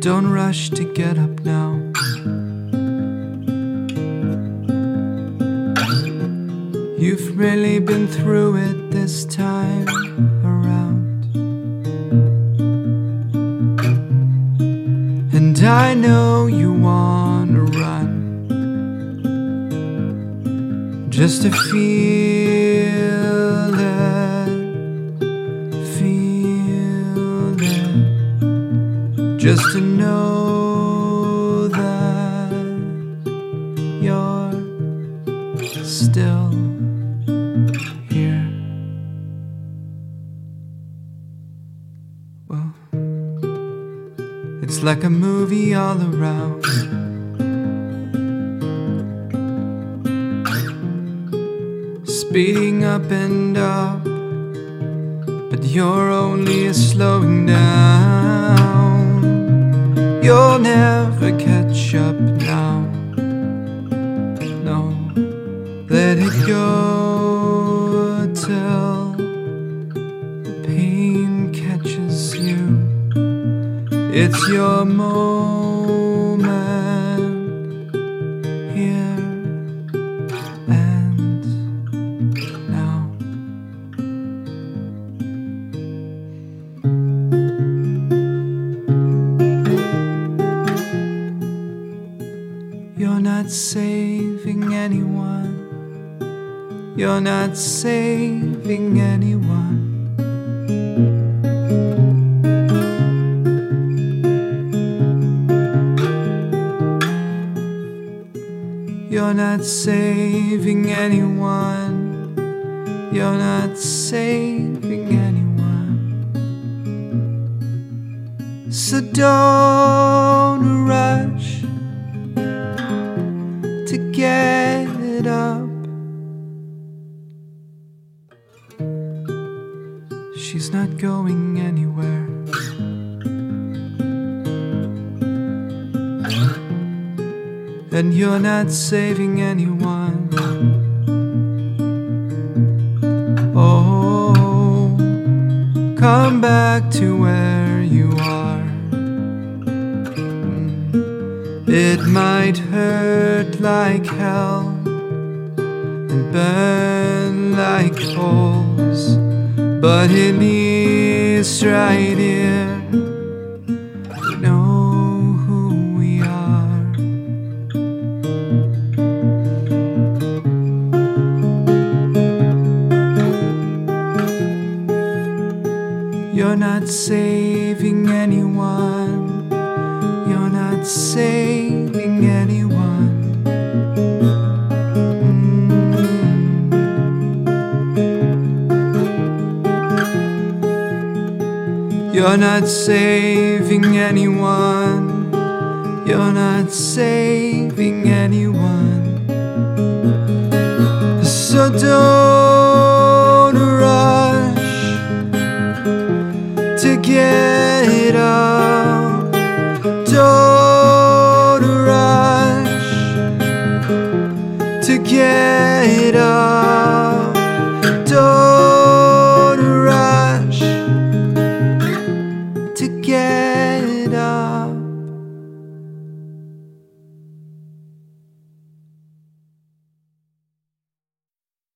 Don't rush to get up now. You've really been through it this time around. And I know you wanna run just to feel just to know that you're still here. Well, it's like a movie all around. Speeding up and up, but you're only slowing down. The pain catches you. It's your moment here and now. You're not saving anyone. You're not saving anyone. You're not saving anyone. You're not saving anyone. So don't rush to get up. She's not going anywhere. And you're not saving anyone. Oh, come back to where you are. It might hurt like hell and burn like coals, but it leads right here. Know who we are. You're not saving anyone. You're not saving You're not saving anyone. You're not saving anyone. So don't rush to get up. Don't rush to get.